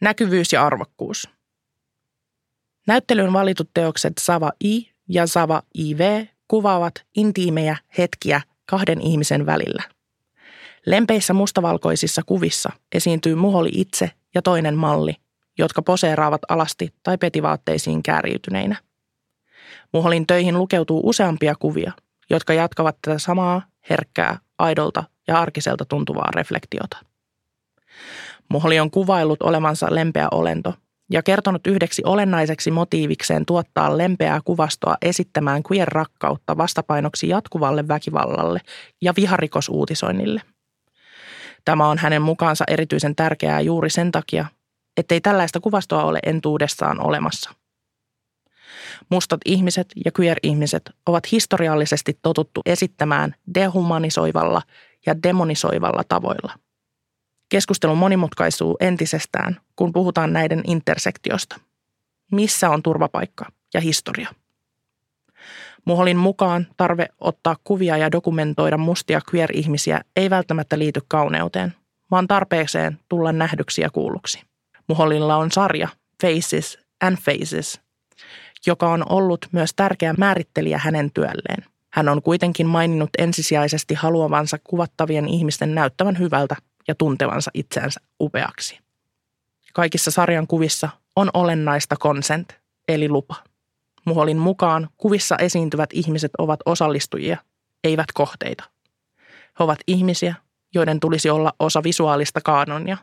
Näkyvyys ja arvokkuus. Näyttelyyn valitut teokset Sava I ja Sava IV kuvaavat intiimejä hetkiä kahden ihmisen välillä. Lempeissä mustavalkoisissa kuvissa esiintyy muholi itse ja toinen malli, jotka poseeraavat alasti tai petivaatteisiin kääriytyneinä. Muholin töihin lukeutuu useampia kuvia, jotka jatkavat tätä samaa herkkää, aidolta ja arkiselta tuntuvaa reflektiota. Muholi on kuvaillut olevansa lempeä olento ja kertonut yhdeksi olennaiseksi motiivikseen tuottaa lempeää kuvastoa esittämään queer-rakkautta vastapainoksi jatkuvalle väkivallalle ja viharikosuutisoinnille. Tämä on hänen mukaansa erityisen tärkeää juuri sen takia, ettei tällaista kuvastoa ole entuudessaan olemassa. Mustat ihmiset ja queer-ihmiset ovat historiallisesti totuttu esittämään dehumanisoivalla ja demonisoivalla tavoilla – Keskustelu monimutkaisuu entisestään, kun puhutaan näiden intersektiosta. Missä on turvapaikka ja historia? Muholin mukaan tarve ottaa kuvia ja dokumentoida mustia queer-ihmisiä ei välttämättä liity kauneuteen, vaan tarpeeseen tulla nähdyksi ja kuulluksi. Muholilla on sarja Faces and Faces, joka on ollut myös tärkeä määrittelijä hänen työlleen. Hän on kuitenkin maininnut ensisijaisesti haluavansa kuvattavien ihmisten näyttävän hyvältä ja tuntevansa itseänsä upeaksi. Kaikissa sarjan kuvissa on olennaista consent, eli lupa. Muholin mukaan kuvissa esiintyvät ihmiset ovat osallistujia, eivät kohteita. He ovat ihmisiä, joiden tulisi olla osa visuaalista kaanonia